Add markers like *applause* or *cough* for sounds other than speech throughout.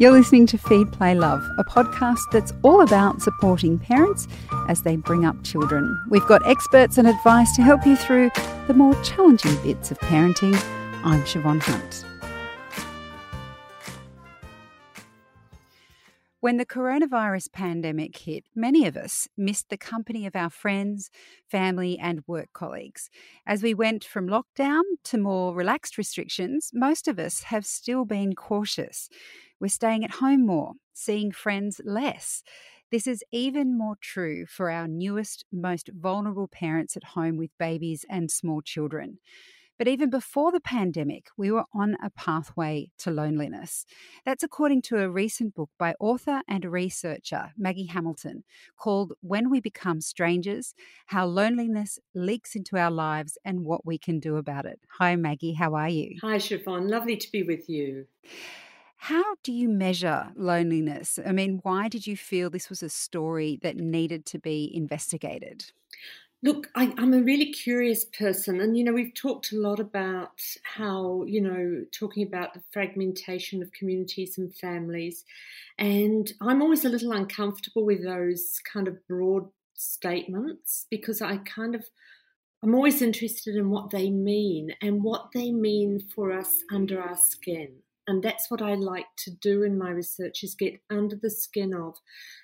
You're listening to Feed, Play, Love, a podcast that's all about supporting parents as they bring up children. We've got experts and advice to help you through the more challenging bits of parenting. I'm Siobhan Hunt. When the coronavirus pandemic hit, many of us missed the company of our friends, family, and work colleagues. As we went from lockdown to more relaxed restrictions, most of us have still been cautious. We're staying at home more, seeing friends less. This is even more true for our newest, most vulnerable parents at home with babies and small children. But even before the pandemic, we were on a pathway to loneliness. That's according to a recent book by author and researcher Maggie Hamilton called When We Become Strangers How Loneliness Leaks into Our Lives and What We Can Do About It. Hi, Maggie. How are you? Hi, Siobhan. Lovely to be with you. How do you measure loneliness? I mean, why did you feel this was a story that needed to be investigated? Look, I, am a really curious person, and you know, we've talked a lot about how, you know, talking about the fragmentation of communities and families, and I'm always a little uncomfortable with those kind of broad statements because I kind of I'm always interested in what they mean and what they mean for us under our skin. And that's what I like to do in my research is get under the skin of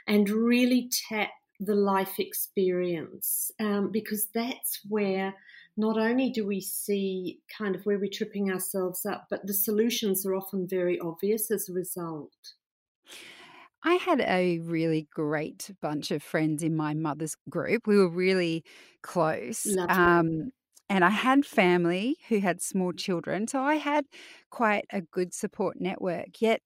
and really tap the life experience um, because that's where not only do we see kind of where we're tripping ourselves up, but the solutions are often very obvious as a result. I had a really great bunch of friends in my mother's group. We were really close. Um, and I had family who had small children. So I had quite a good support network. Yet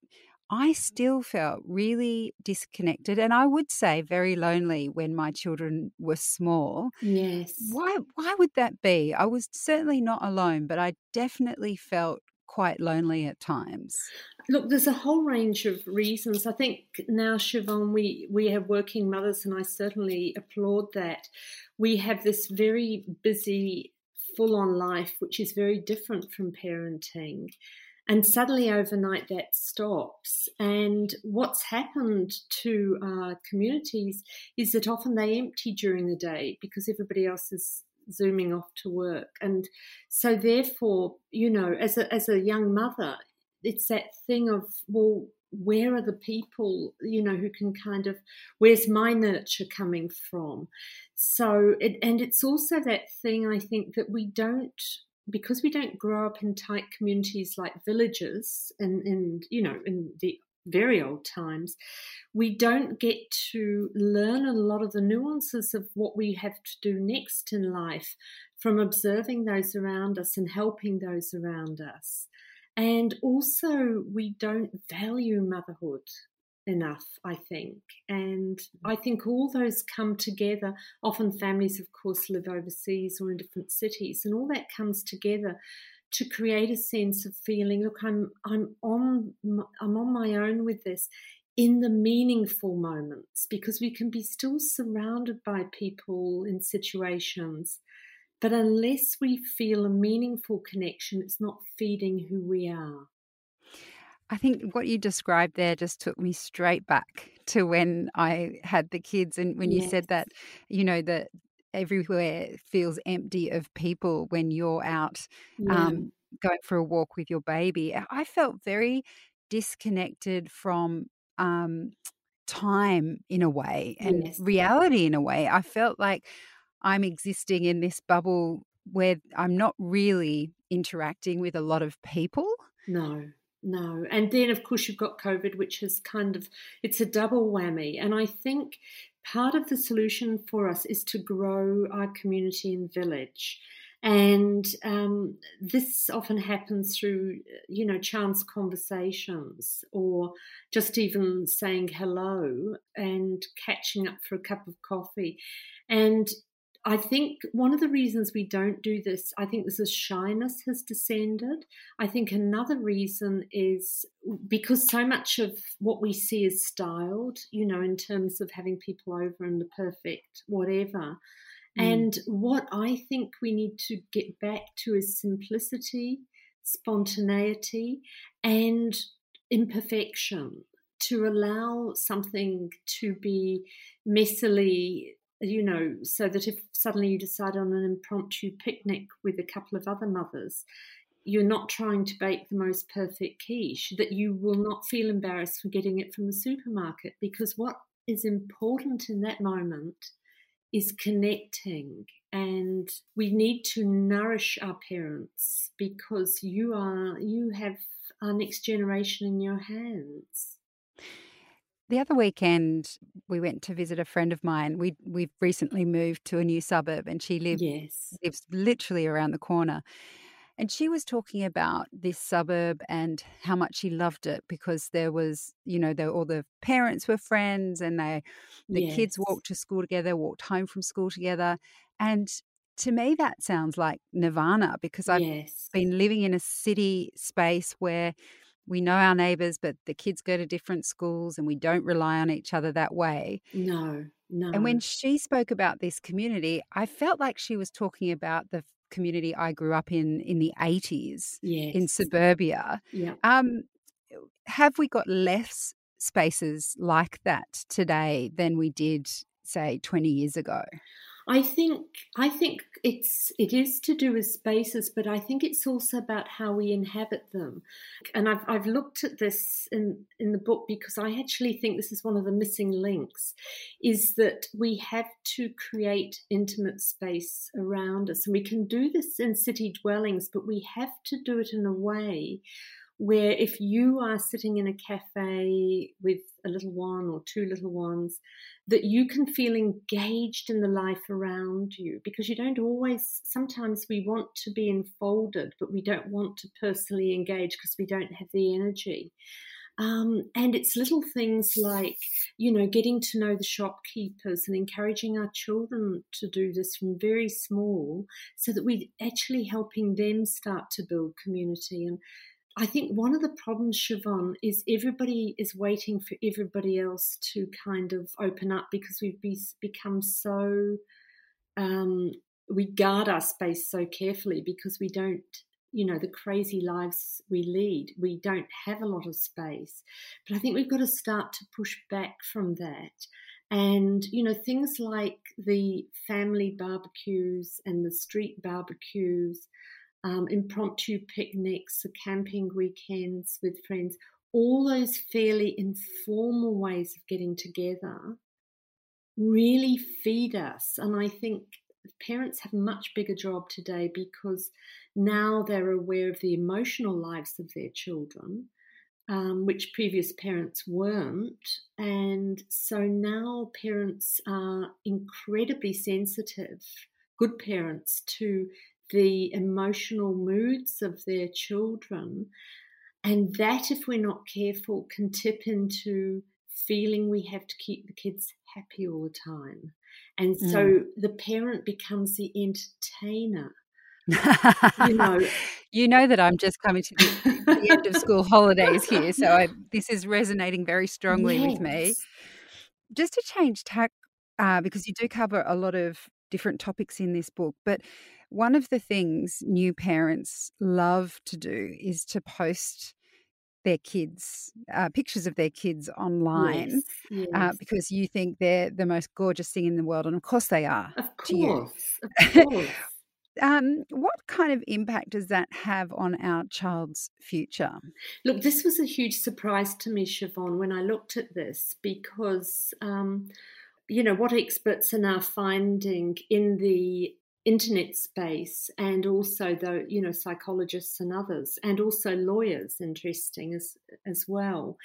I still felt really disconnected and I would say very lonely when my children were small. Yes. Why why would that be? I was certainly not alone, but I definitely felt quite lonely at times. Look, there's a whole range of reasons. I think now, Siobhan, we, we have working mothers, and I certainly applaud that. We have this very busy, full on life, which is very different from parenting. And suddenly overnight that stops. And what's happened to our communities is that often they empty during the day because everybody else is zooming off to work. And so therefore, you know, as a as a young mother, it's that thing of, well, where are the people you know who can kind of where's my nurture coming from? So it, and it's also that thing i think that we don't because we don't grow up in tight communities like villages and, and you know in the very old times we don't get to learn a lot of the nuances of what we have to do next in life from observing those around us and helping those around us and also we don't value motherhood enough, I think. And I mm. think all those come together. Often families, of course, live overseas or in different cities, and all that comes together to create a sense of feeling. Look, I'm I'm on I'm on my own with this in the meaningful moments because we can be still surrounded by people in situations. But unless we feel a meaningful connection, it's not feeding who we are. I think what you described there just took me straight back to when I had the kids. And when you said that, you know, that everywhere feels empty of people when you're out yeah. um, going for a walk with your baby, I felt very disconnected from um, time in a way and yes. reality in a way. I felt like I'm existing in this bubble where I'm not really interacting with a lot of people. No. No. And then, of course, you've got COVID, which is kind of, it's a double whammy. And I think part of the solution for us is to grow our community and village. And um, this often happens through, you know, chance conversations or just even saying hello and catching up for a cup of coffee. And I think one of the reasons we don't do this, I think this is shyness has descended. I think another reason is because so much of what we see is styled, you know, in terms of having people over and the perfect whatever. Mm. And what I think we need to get back to is simplicity, spontaneity, and imperfection to allow something to be messily you know, so that if suddenly you decide on an impromptu picnic with a couple of other mothers, you're not trying to bake the most perfect quiche, that you will not feel embarrassed for getting it from the supermarket. Because what is important in that moment is connecting. And we need to nourish our parents because you are, you have our next generation in your hands. The other weekend, we went to visit a friend of mine. We we've recently moved to a new suburb, and she lives yes. lives literally around the corner. And she was talking about this suburb and how much she loved it because there was, you know, there, all the parents were friends, and they the yes. kids walked to school together, walked home from school together, and to me that sounds like nirvana because I've yes. been living in a city space where we know our neighbors, but the kids go to different schools and we don't rely on each other that way. No, no. And when she spoke about this community, I felt like she was talking about the community I grew up in in the 80s yes. in suburbia. Yeah. Um, have we got less spaces like that today than we did, say, 20 years ago? I think I think it's it is to do with spaces, but I think it's also about how we inhabit them. And I've I've looked at this in in the book because I actually think this is one of the missing links, is that we have to create intimate space around us, and we can do this in city dwellings, but we have to do it in a way where if you are sitting in a cafe with a little one or two little ones, that you can feel engaged in the life around you because you don't always, sometimes we want to be enfolded, but we don't want to personally engage because we don't have the energy. Um, and it's little things like, you know, getting to know the shopkeepers and encouraging our children to do this from very small so that we're actually helping them start to build community. And I think one of the problems, Siobhan, is everybody is waiting for everybody else to kind of open up because we've be, become so, um, we guard our space so carefully because we don't, you know, the crazy lives we lead, we don't have a lot of space. But I think we've got to start to push back from that. And, you know, things like the family barbecues and the street barbecues um, impromptu picnics, the camping weekends with friends, all those fairly informal ways of getting together really feed us. And I think parents have a much bigger job today because now they're aware of the emotional lives of their children. Um, which previous parents weren't. And so now parents are incredibly sensitive, good parents, to the emotional moods of their children. And that, if we're not careful, can tip into feeling we have to keep the kids happy all the time. And so mm. the parent becomes the entertainer. *laughs* you know, you know that I'm just coming to the, the end of school holidays *laughs* here, so I, this is resonating very strongly yes. with me. Just to change tack, uh, because you do cover a lot of different topics in this book, but one of the things new parents love to do is to post their kids uh, pictures of their kids online yes, yes. Uh, because you think they're the most gorgeous thing in the world and of course they are of course, of *laughs* course. um, what kind of impact does that have on our child's future? Look, this was a huge surprise to me, Siobhan, when I looked at this because, um, you know, what experts are now finding in the internet space and also the you know psychologists and others and also lawyers interesting as as well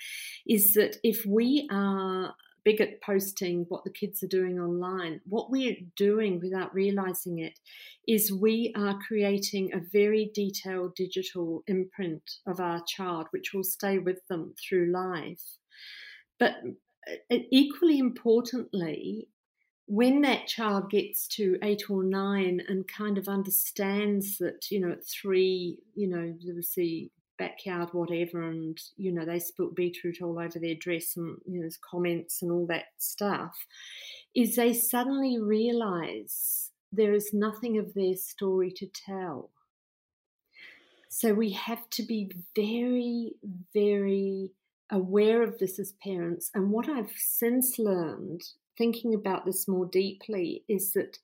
is that if we are big at posting what the kids are doing online what we're doing without realizing it is we are creating a very detailed digital imprint of our child which will stay with them through life. But uh, equally importantly when that child gets to eight or nine and kind of understands that, you know, at three, you know, there was backyard whatever and, you know, they spilt beetroot all over their dress and, you know, there's comments and all that stuff, is they suddenly realize there is nothing of their story to tell. So we have to be very, very aware of this as parents. And what I've since learned, thinking about this more deeply, is that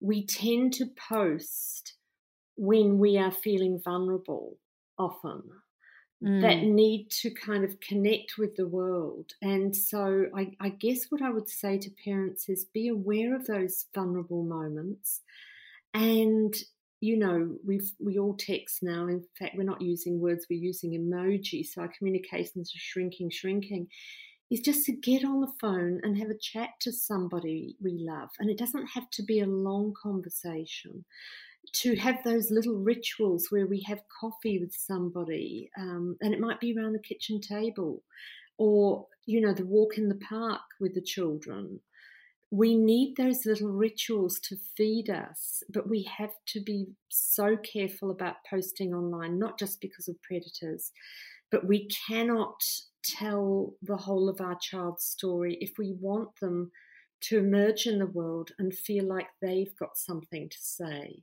we tend to post when we are feeling vulnerable often. Mm. That need to kind of connect with the world. And so, I, I guess what I would say to parents is be aware of those vulnerable moments and you know, we've we all text now. In fact, we're not using words; we're using emoji. So our communications are shrinking, shrinking. Is just to get on the phone and have a chat to somebody we love, and it doesn't have to be a long conversation. To have those little rituals where we have coffee with somebody, um, and it might be around the kitchen table, or you know, the walk in the park with the children we need those little rituals to feed us, but we have to be so careful about posting online, not just because of predators, but we cannot tell the whole of our child's story if we want them to emerge in the world and feel like they've got something to say.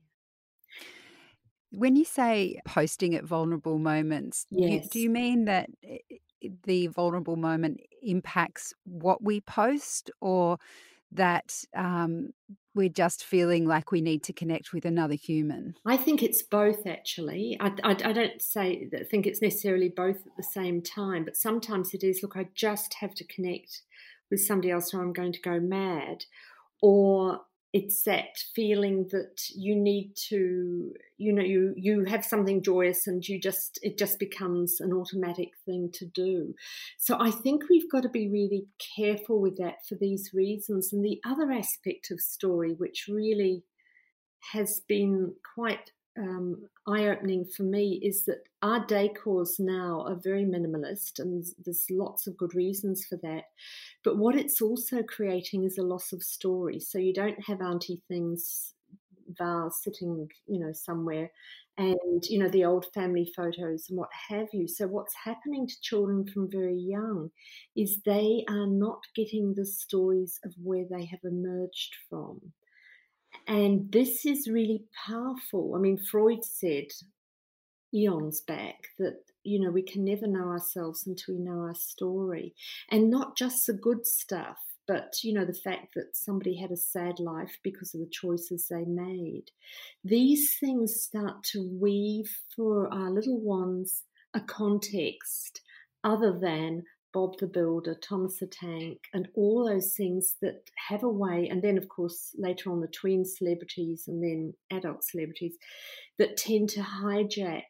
When you say posting at vulnerable moments, yes. do you mean that eh, eh, the vulnerable moment impacts what we post or that um, we're just feeling like we need to connect with another human? I think it's both, actually. I, I, I don't say that, think it's necessarily both at the same time, but sometimes it is look, I just have to connect with somebody else or I'm going to go mad. Or it's that feeling that you need to you know you you have something joyous and you just it just becomes an automatic thing to do. So i think we've got to be really careful with that for these reasons. And the other aspect of story which really has been quite um, eye opening for me is that our decors now are very minimalist, and there's lots of good reasons for that. But what it's also creating is a loss of story. So you don't have auntie things vase sitting, you know, somewhere, and you know the old family photos and what have you. So what's happening to children from very young is they are not getting the stories of where they have emerged from. And this is really powerful. I mean, Freud said eons back that, you know, we can never know ourselves until we know our story. And not just the good stuff, but, you know, the fact that somebody had a sad life because of the choices they made. These things start to weave for our little ones a context other than Bob the Builder, Thomas the Tank, and all those things that have a way, and then, of course, later on, the tween celebrities and then adult celebrities that tend to hijack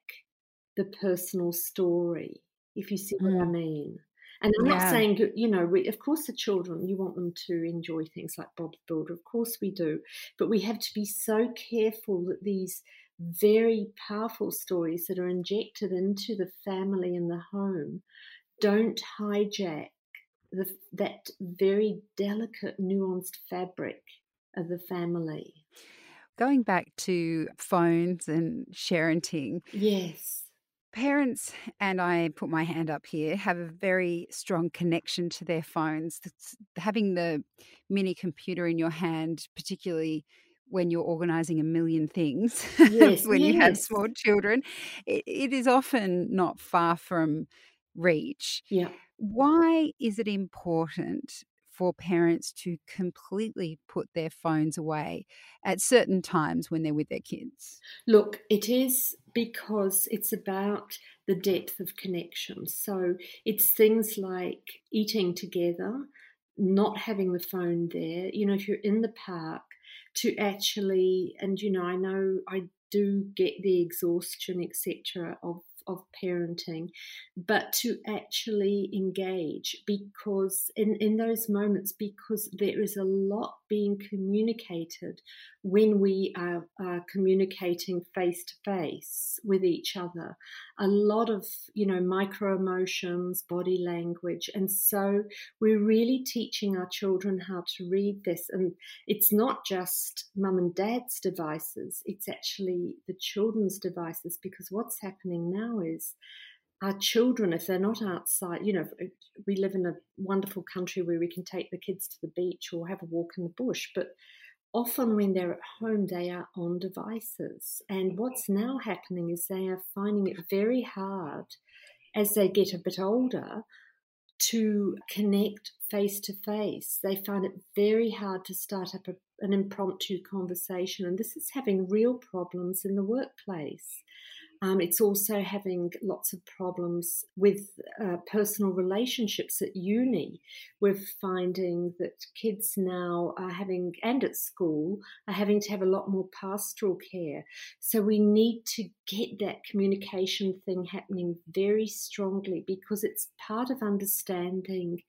the personal story, if you see mm. what I mm. mean. And I'm yeah. not saying, you know, we, of course, the children, you want them to enjoy things like Bob the Builder. Of course, we do. But we have to be so careful that these very powerful stories that are injected into the family and the home don't hijack the, that very delicate, nuanced fabric of the family. Going back to phones and sharenting. Yes. Parents, and I put my hand up here, have a very strong connection to their phones. It's having the mini computer in your hand, particularly when you're organizing a million things *laughs* yes, when yes. you have small children, it, it is often not far from reach. Yeah. Why is it important for parents to completely put their phones away at certain times when they're with their kids? Look, it is because it's about the depth of connection. So it's things like eating together, not having the phone there. You know, if you're in the park, to actually, and you know, I know I do get the exhaustion, etc., of of parenting, but to actually engage because in, in those moments, because there is a lot being communicated when we are, are communicating face to face with each other. A lot of, you know, micro emotions, body language. And so we're really teaching our children how to read this. And it's not just mum and dad's devices, it's actually the children's devices because what's happening now is our children, if they're not outside, you know, we live in a wonderful country where we can take the kids to the beach or have a walk in the bush, but often when they're at home, they are on devices. And what's now happening is they are finding it very hard as they get a bit older to connect face to face. They find it very hard to start up a, an impromptu conversation, and this is having real problems in the workplace. Um, it's also having lots of problems with uh, personal relationships at uni. We're finding that kids now are having, and at school, are having to have a lot more pastoral care. So we need to get that communication thing happening very strongly because it's part of understanding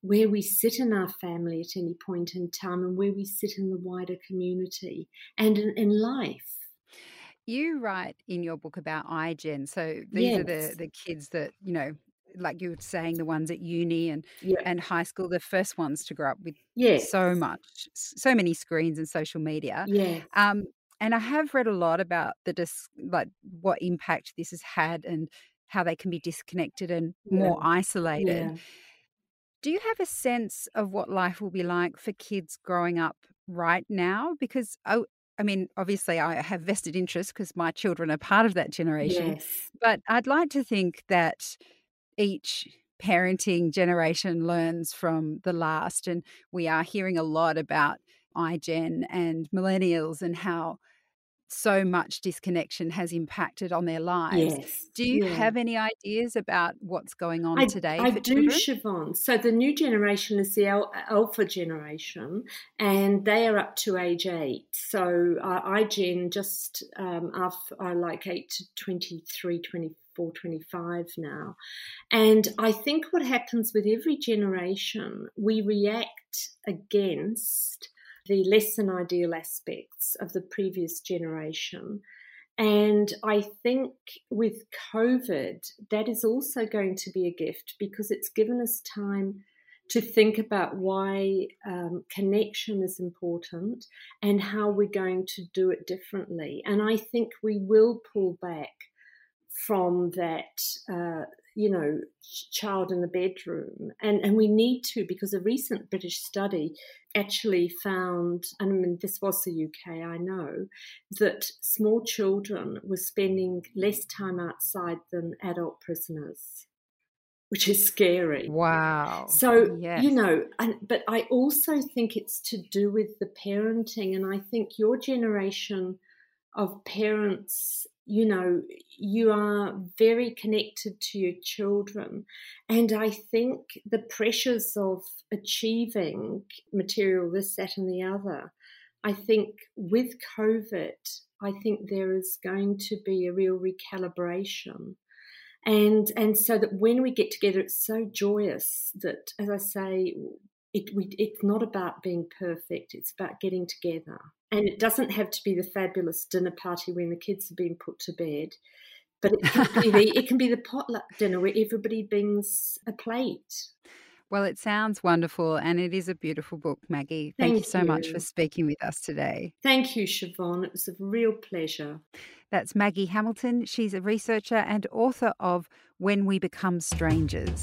where we sit in our family at any point in time and where we sit in the wider community and in, in life. You write in your book about iGen. So these yes. are the, the kids that, you know, like you were saying, the ones at uni and yeah. and high school, the first ones to grow up with yes. so much, so many screens and social media. Yeah. Um, and I have read a lot about the dis- like what impact this has had and how they can be disconnected and yeah. more isolated. Yeah. Do you have a sense of what life will be like for kids growing up right now? Because oh, I mean, obviously, I have vested interest because my children are part of that generation. Yes. But I'd like to think that each parenting generation learns from the last. And we are hearing a lot about iGen and millennials and how so much disconnection has impacted on their lives. Yes. Do you yeah. have any ideas about what's going on I, today? I do, Siobhan. So the new generation is the alpha generation, and they are up to age eight. So uh, iGen just um, are like eight to 23, 24, 25 now. And I think what happens with every generation, we react against the less than ideal aspects of the previous generation. And I think with COVID, that is also going to be a gift because it's given us time to think about why um, connection is important and how we're going to do it differently. And I think we will pull back from that uh, you know, child in the bedroom. And, and we need to, because a recent British study actually found, and I mean, this was the UK, I know, that small children were spending less time outside than adult prisoners. Which is scary. Wow. So, yes. you know, and, but I also think it's to do with the parenting. And I think your generation of parents you know, you are very connected to your children. And I think the pressures of achieving material, this, that, and the other, I think with COVID, I think there is going to be a real recalibration. And, and so that when we get together, it's so joyous that, as I say, it, we, it's not about being perfect, it's about getting together. And it doesn't have to be the fabulous dinner party when the kids have been put to bed, but it can be the, it can be the potluck dinner where everybody brings a plate. Well, it sounds wonderful and it is a beautiful book, Maggie. Thank, Thank you so you. much for speaking with us today. Thank you, Siobhan. It was a real pleasure. That's Maggie Hamilton. She's a researcher and author of When We Become Strangers.